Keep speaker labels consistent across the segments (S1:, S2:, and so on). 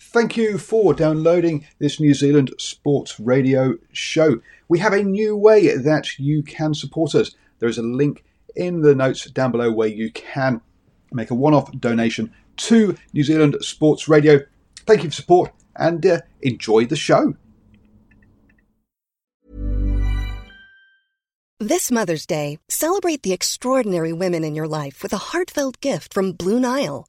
S1: Thank you for downloading this New Zealand Sports Radio show. We have a new way that you can support us. There is a link in the notes down below where you can make a one off donation to New Zealand Sports Radio. Thank you for support and uh, enjoy the show.
S2: This Mother's Day, celebrate the extraordinary women in your life with a heartfelt gift from Blue Nile.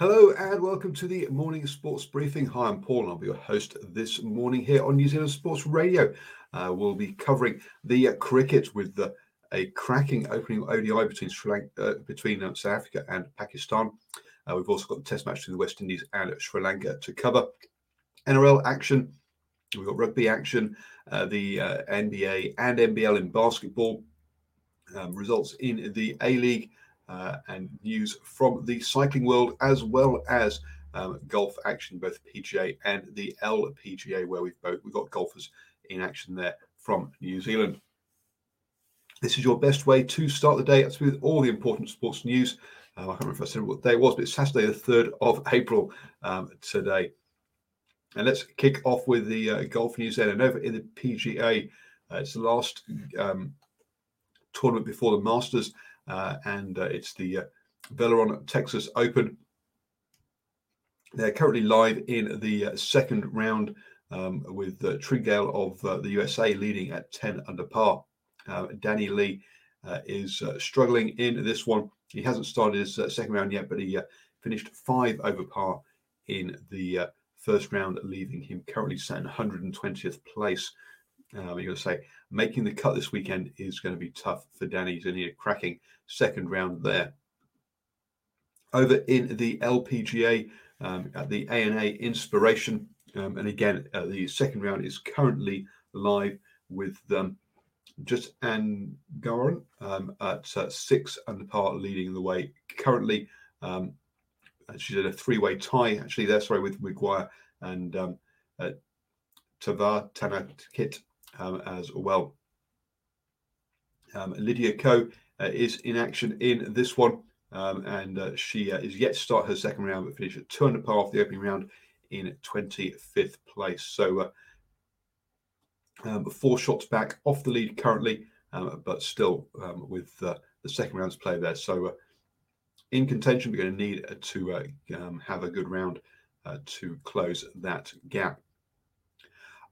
S1: Hello and welcome to the morning sports briefing. Hi, I'm Paul and I'll be your host this morning here on New Zealand Sports Radio. Uh, we'll be covering the uh, cricket with the, a cracking opening ODI between Sri Lanka, uh, between uh, South Africa and Pakistan. Uh, we've also got the Test match between the West Indies and Sri Lanka to cover. NRL action. We've got rugby action, uh, the NBA and NBL in basketball. Um, results in the A League uh, and news from the cycling world, as well as um, golf action, both PGA and the LPGA, where we've both we've got golfers in action there from New Zealand. This is your best way to start the day. With all the important sports news. Um, I can't remember if I said what day it was, but it's Saturday, the 3rd of April um, today. And let's kick off with the uh, golf news then. And over in the PGA, uh, it's the last um, tournament before the Masters, and uh, it's the uh, Valero Texas Open. They're currently live in the uh, second round um, with uh, Tringale of the USA leading at 10 under par. Danny Lee is struggling in this one. He hasn't started his second round yet, but he finished five over par in the first round, leaving him currently sat in 120th place. Um, you're going to say making the cut this weekend is going to be tough for Danny. He's going to need a cracking second round there. Over in the LPGA, um, at the ANA Inspiration, um, and again, uh, the second round is currently live with just Anne Garon um, at uh, six under par, leading the way. Currently, um, she's in a three-way tie actually there. Sorry, with Maguire and um, uh, Tavatanakit um, as well. Um, Lydia Ko uh, is in action in this one, um, and uh, she uh, is yet to start her second round, but finished at two under par off the opening round in 25th place. So, uh, um, four shots back off the lead currently, um, but still um, with uh, the second round's play there. So, uh, in contention, we're going to need to have a good round to close that gap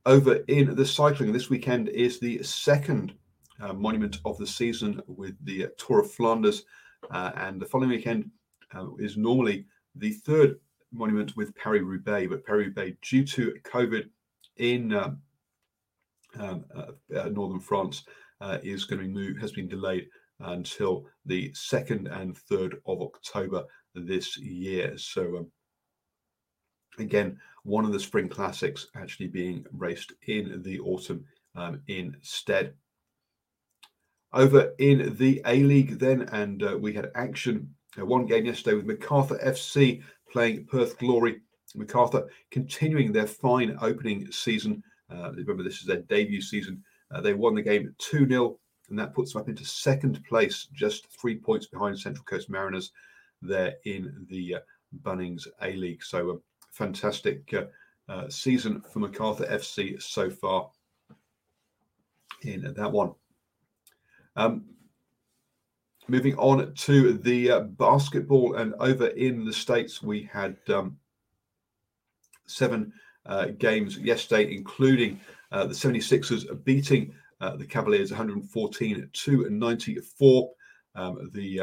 S1: over in the cycling this weekend is the second uh, monument of the season with the Tour of Flanders, uh, and the following weekend uh, is normally the third monument with Paris Roubaix, but Paris Roubaix, due to COVID in um, um uh, northern France, is going to be moved, has been delayed until the second and third of October this year. So. Um, again, one of the spring classics actually being raced in the autumn um, instead. Over in the A League, then, and uh, we had action. Uh, one game yesterday with Macarthur FC playing Perth Glory. Macarthur continuing their fine opening season. Uh, remember, this is their debut season. Uh, they won the game 2 0, and that puts them up into second place, just three points behind Central Coast Mariners there in the uh, Bunnings A League. So, um, fantastic uh, uh, season for Macarthur FC so far in that one. Um, moving on to the uh, basketball, and over in the States, we had um, seven uh, games yesterday, including uh, the 76ers beating uh, the Cavaliers 114 to 94. Um, the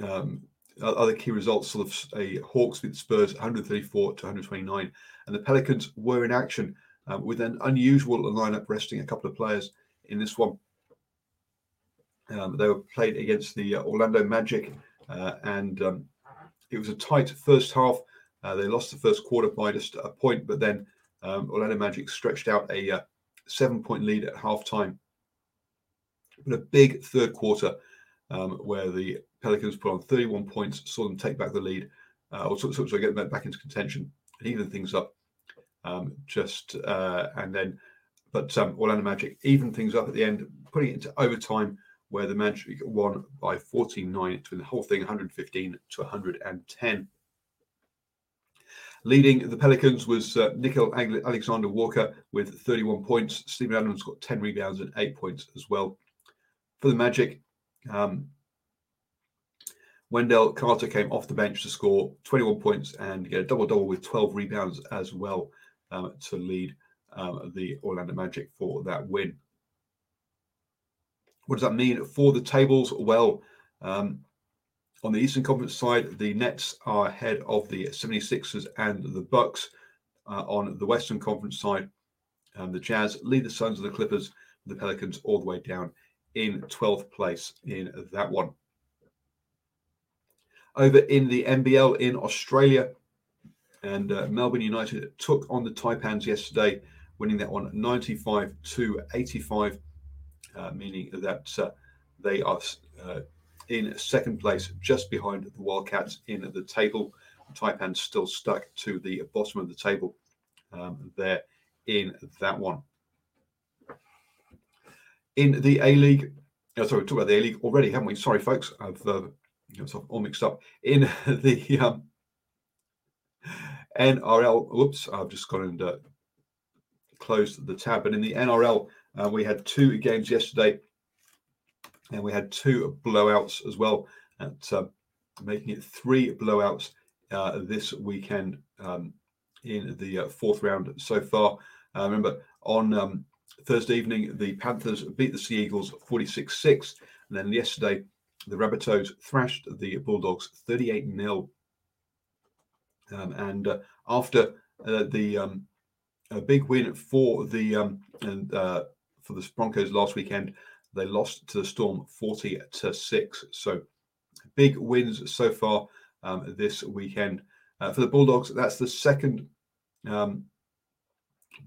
S1: um, other key results sort of a Hawks beat Spurs 134 to 129, and the Pelicans were in action um, with an unusual lineup resting a couple of players in this one. Um, they were played against the uh, Orlando Magic, uh, and um, it was a tight first half. Uh, they lost the first quarter by just a point, but then um, Orlando Magic stretched out a uh, seven point lead at halftime. But a big third quarter um, where the Pelicans put on 31 points, saw them take back the lead, uh, or sort of, get back into contention and even things up. Um, just uh, and then, but um, Orlando Magic even things up at the end, putting it into overtime where the Magic won by 14-9 to the whole thing 115 to 110. Leading the Pelicans was uh, Nickeil Alexander Walker with 31 points. Steven Adams got 10 rebounds and 8 points as well. For the Magic, um, Wendell Carter came off the bench to score 21 points and get a double double with 12 rebounds as well um, to lead um, the Orlando Magic for that win. What does that mean for the tables? Well, um, on the Eastern Conference side, the Nets are ahead of the 76ers and the Bucks. Uh, on the Western Conference side, the Jazz lead the Suns and the Clippers, the Pelicans all the way down in 12th place in that one. Over in the NBL in Australia, and uh, Melbourne United took on the Taipans yesterday, winning that one 95 to 85, uh, meaning that uh, they are uh, in second place, just behind the Wildcats in the table. Taipan still stuck to the bottom of the table um, there in that one. In the A League, oh, sorry, we talked about the A League already, haven't we? Sorry, folks, I've uh, all mixed up. In the um, NRL, whoops, I've just gone and uh, closed the tab. But in the NRL, uh, we had two games yesterday and we had two blowouts as well, at, uh, making it three blowouts uh, this weekend um, in the uh, fourth round so far. Uh, remember, on um, Thursday evening, the Panthers beat the Sea Eagles 46 6. And then yesterday, the Rabbitohs thrashed the Bulldogs 38 0. Um, and uh, after uh, the um, a big win for the um, and for the Broncos last weekend, they lost to the Storm 40 to 6. So big wins so far um, this weekend. Uh, for the Bulldogs, that's the second um,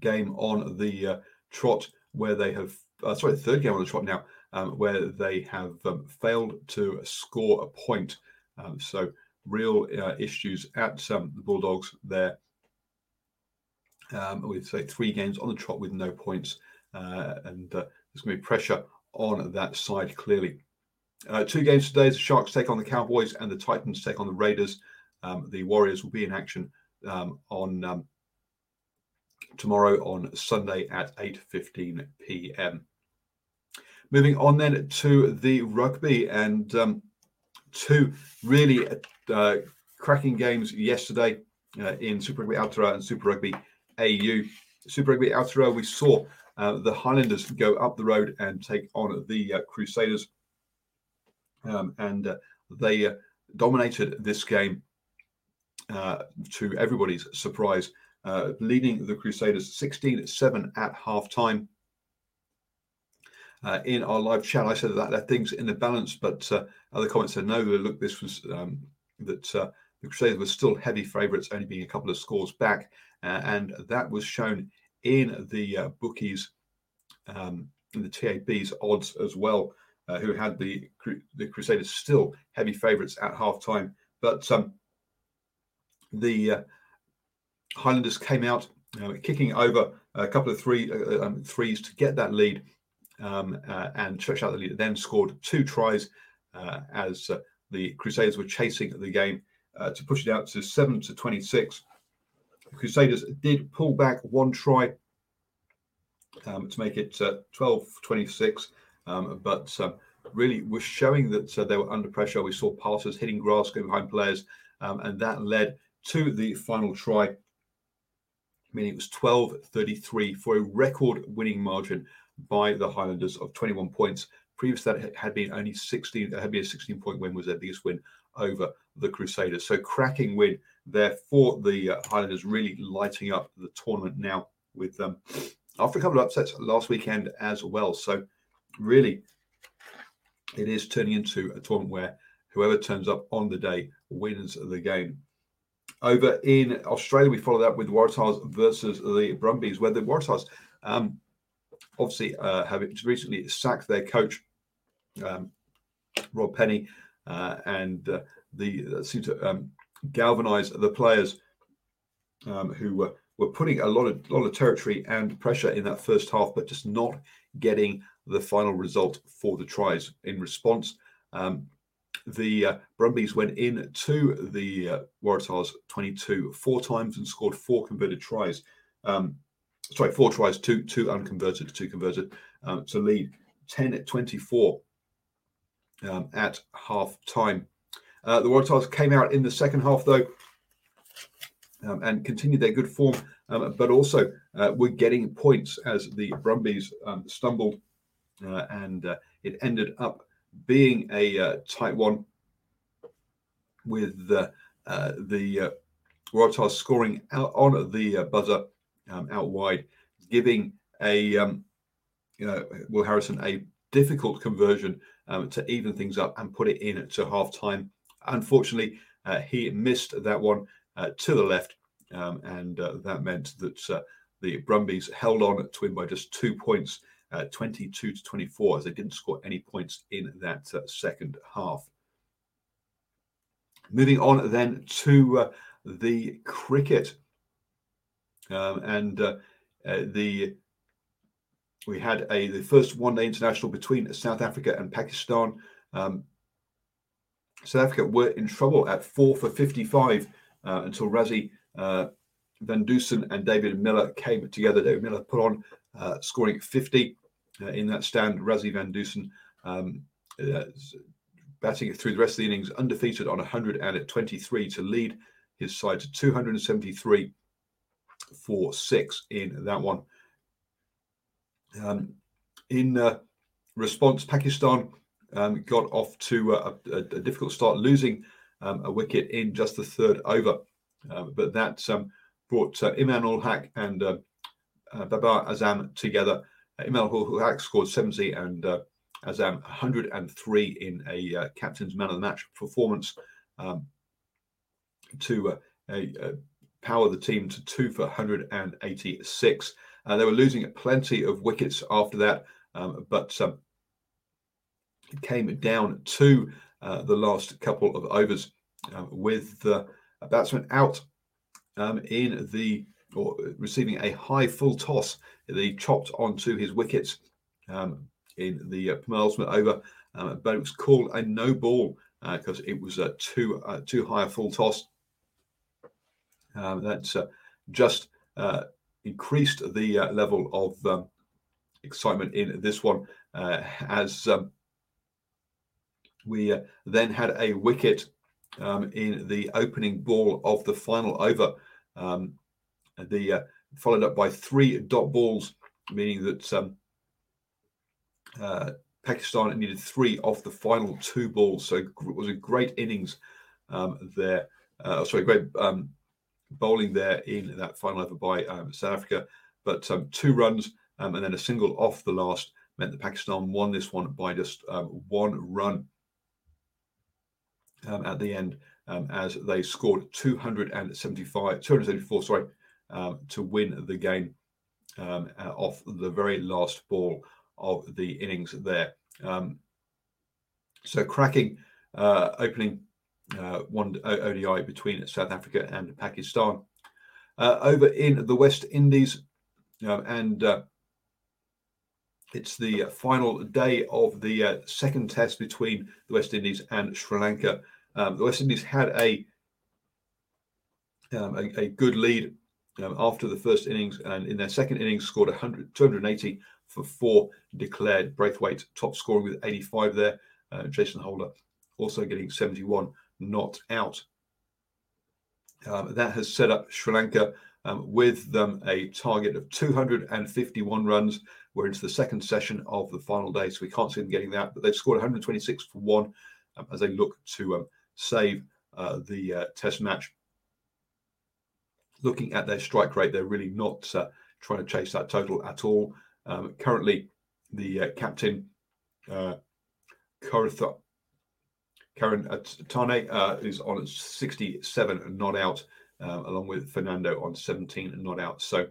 S1: game on the uh, trot where they have, uh, sorry, the third game on the trot now, um, where they have um, failed to score a point. Um, so real uh, issues at um, the Bulldogs there. Um, with say three games on the trot with no points, uh, and uh, there's going to be pressure on that side clearly. Uh, two games today: the Sharks take on the Cowboys and the Titans take on the Raiders. Um, the Warriors will be in action on tomorrow on Sunday at 8:15 p.m. Moving on then to the rugby and um, two really uh, cracking games yesterday uh, in Super Rugby Aotearoa and Super Rugby AU. Super Rugby Aotearoa, we saw uh, the Highlanders go up the road and take on the uh, Crusaders. Um, and uh, they uh, dominated this game to everybody's surprise, uh, leading the Crusaders 16 7 at half time. in our live chat, I said that, that things in the balance, but other comments said no. Look, this was um, that the Crusaders were still heavy favourites, only being a couple of scores back, and that was shown in the uh, bookies, um, in the TAB's odds as well, uh, who had the the Crusaders still heavy favourites at half time. But um, the uh, Highlanders came out uh, kicking over a couple of three uh, um, threes to get that lead um, uh, and stretch out the lead. Then scored two tries as the Crusaders were chasing the game to push it out to seven to twenty six. Crusaders did pull back one try um, to make it uh, 12 26, um, but um, really was showing that uh, they were under pressure. We saw passes hitting grass, going behind players, um, and that led to the final try. Meaning it was 12 33 for a record winning margin by the Highlanders of 21 points. Previous that had been only 16, there had been a 16 point win, was their biggest win over the Crusaders. So cracking win there for the uh, Highlanders, really lighting up the tournament now with them after a couple of upsets last weekend as well. So really, it is turning into a tournament where whoever turns up on the day wins the game. Over in Australia, we follow that with Waratahs versus the Brumbies, where the Waratahs um, obviously uh, have recently sacked their coach, um, Rob Penney, uh, and uh, the uh, seem to um, galvanise the players um, who were, were putting a lot of lot of territory and pressure in that first half, but just not getting the final result for the tries. In response, um, the uh, Brumbies went in to the uh, Waratahs 22 four times and scored four converted tries. Um, sorry, four tries, two two unconverted, two converted um, to lead 10 at 24 um, at half time. Uh, the Waratahs came out in the second half though um, and continued their good form, um, but also uh, were getting points as the Brumbies um, stumbled uh, and uh, it ended up being a uh, tight one with the uh, the Waratahs scoring out on the buzzer um, out wide, giving a um, you know, Will Harrison a difficult conversion um, to even things up and put it in to half time. Unfortunately, uh, he missed that one uh, to the left, um, and uh, that meant that uh, the Brumbies held on to win by just two points, uh, 22 to 24, as they didn't score any points in that uh, second half. Moving on then to the cricket. Um, and uh, uh, the we had a the first one day international between South Africa and Pakistan. Um, South Africa were in trouble at four for 55 uh, until uh, Van Dusen and David Miller came together. David Miller put on uh, scoring 50 uh, in that stand. Rassie Van Dusen um, uh, batting through the rest of the innings, undefeated on 123 to lead his side to 273 for six in that one. Um, in uh, response, Pakistan um, got off to a, a, a difficult start, losing um, a wicket in just the third over. Um, but that um, brought uh, Imam ul Haq and uh, uh, Babar Azam together. Uh, Imam ul scored 70 and uh, Azam 103 in a uh, captain's man of the match performance um, to a power the team to two for 186. Uh, they were losing plenty of wickets after that, um, but um, it came down to uh, the last couple of overs um, with the batsman out um, in the or receiving a high full toss. They chopped onto his wickets um, in the uh, penultimate over, um, but it was called a no ball because uh, it was a too uh, too high a full toss. Um, that's uh, just uh, increased the uh, level of um, excitement in this one as um, we then had a wicket um, in the opening ball of the final over. Um, the uh, followed up by three dot balls, meaning that um, Pakistan needed three off the final two balls. So it was a great innings um, there. sorry, great um, bowling there in that final over by um, South Africa. But um, two runs um, and then a single off the last meant that Pakistan won this one by just one run at the end as they scored 275, 274, sorry, to win the game uh, off the very last ball of the innings there. so cracking uh, opening uh, one ODI between South Africa and Pakistan. Uh, over in the West Indies, uh, and uh, it's the final day of the uh, second test between the West Indies and Sri Lanka. Um, the West Indies had a um, a, a, good lead um, after the first innings, and in their second innings scored 100, 280 for four declared. Braithwaite top scoring with 85 there. Uh, Jason Holder also getting 71 not out. Um, that has set up Sri Lanka um, with them a target of 251 runs. We're into the second session of the final day, so we can't see them getting that. But they've scored 126 for one um, as they look to um, save uh, the uh, Test match. Looking at their strike rate, they're really not uh, trying to chase that total at all. Um, currently, the uh, captain, uh, Karen Tane, uh, is on 67 not out, uh, along with Fernando on 17 not out. So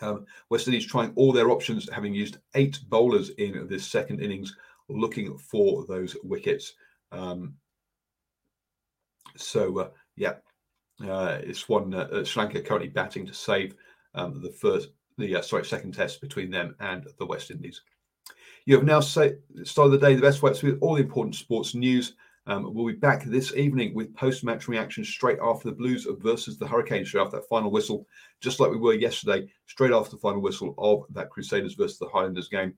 S1: um, West Indies trying all their options, having used eight bowlers in this second innings, looking for those wickets. Um, so, uh, yeah, uh, it's one uh, Sri Lanka currently batting to save um, the first, the uh, sorry, second test between them and the West Indies. You have now started the day the best way with all the important sports news. Um, we'll be back this evening with post-match reaction straight after the Blues versus the Hurricanes, straight after that final whistle, just like we were yesterday, straight after the final whistle of that Crusaders versus the Highlanders game.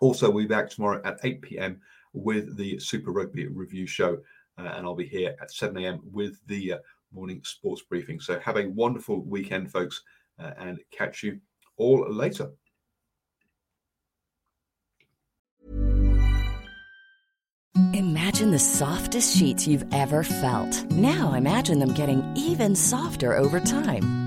S1: Also, we'll be back tomorrow at 8 p.m. with the Super Rugby review show, and I'll be here at 7 a.m. with the uh, morning sports briefing. So have a wonderful weekend, folks, uh, and catch you all later.
S3: Imagine the softest sheets you've ever felt. Now imagine them getting even softer over time.